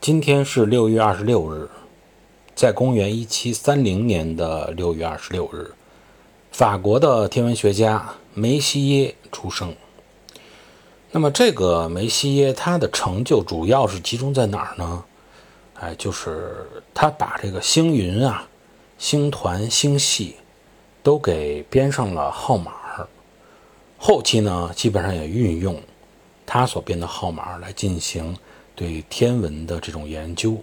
今天是六月二十六日，在公元一七三零年的六月二十六日，法国的天文学家梅西耶出生。那么，这个梅西耶他的成就主要是集中在哪儿呢？哎，就是他把这个星云啊、星团、星系都给编上了号码。后期呢，基本上也运用他所编的号码来进行对天文的这种研究。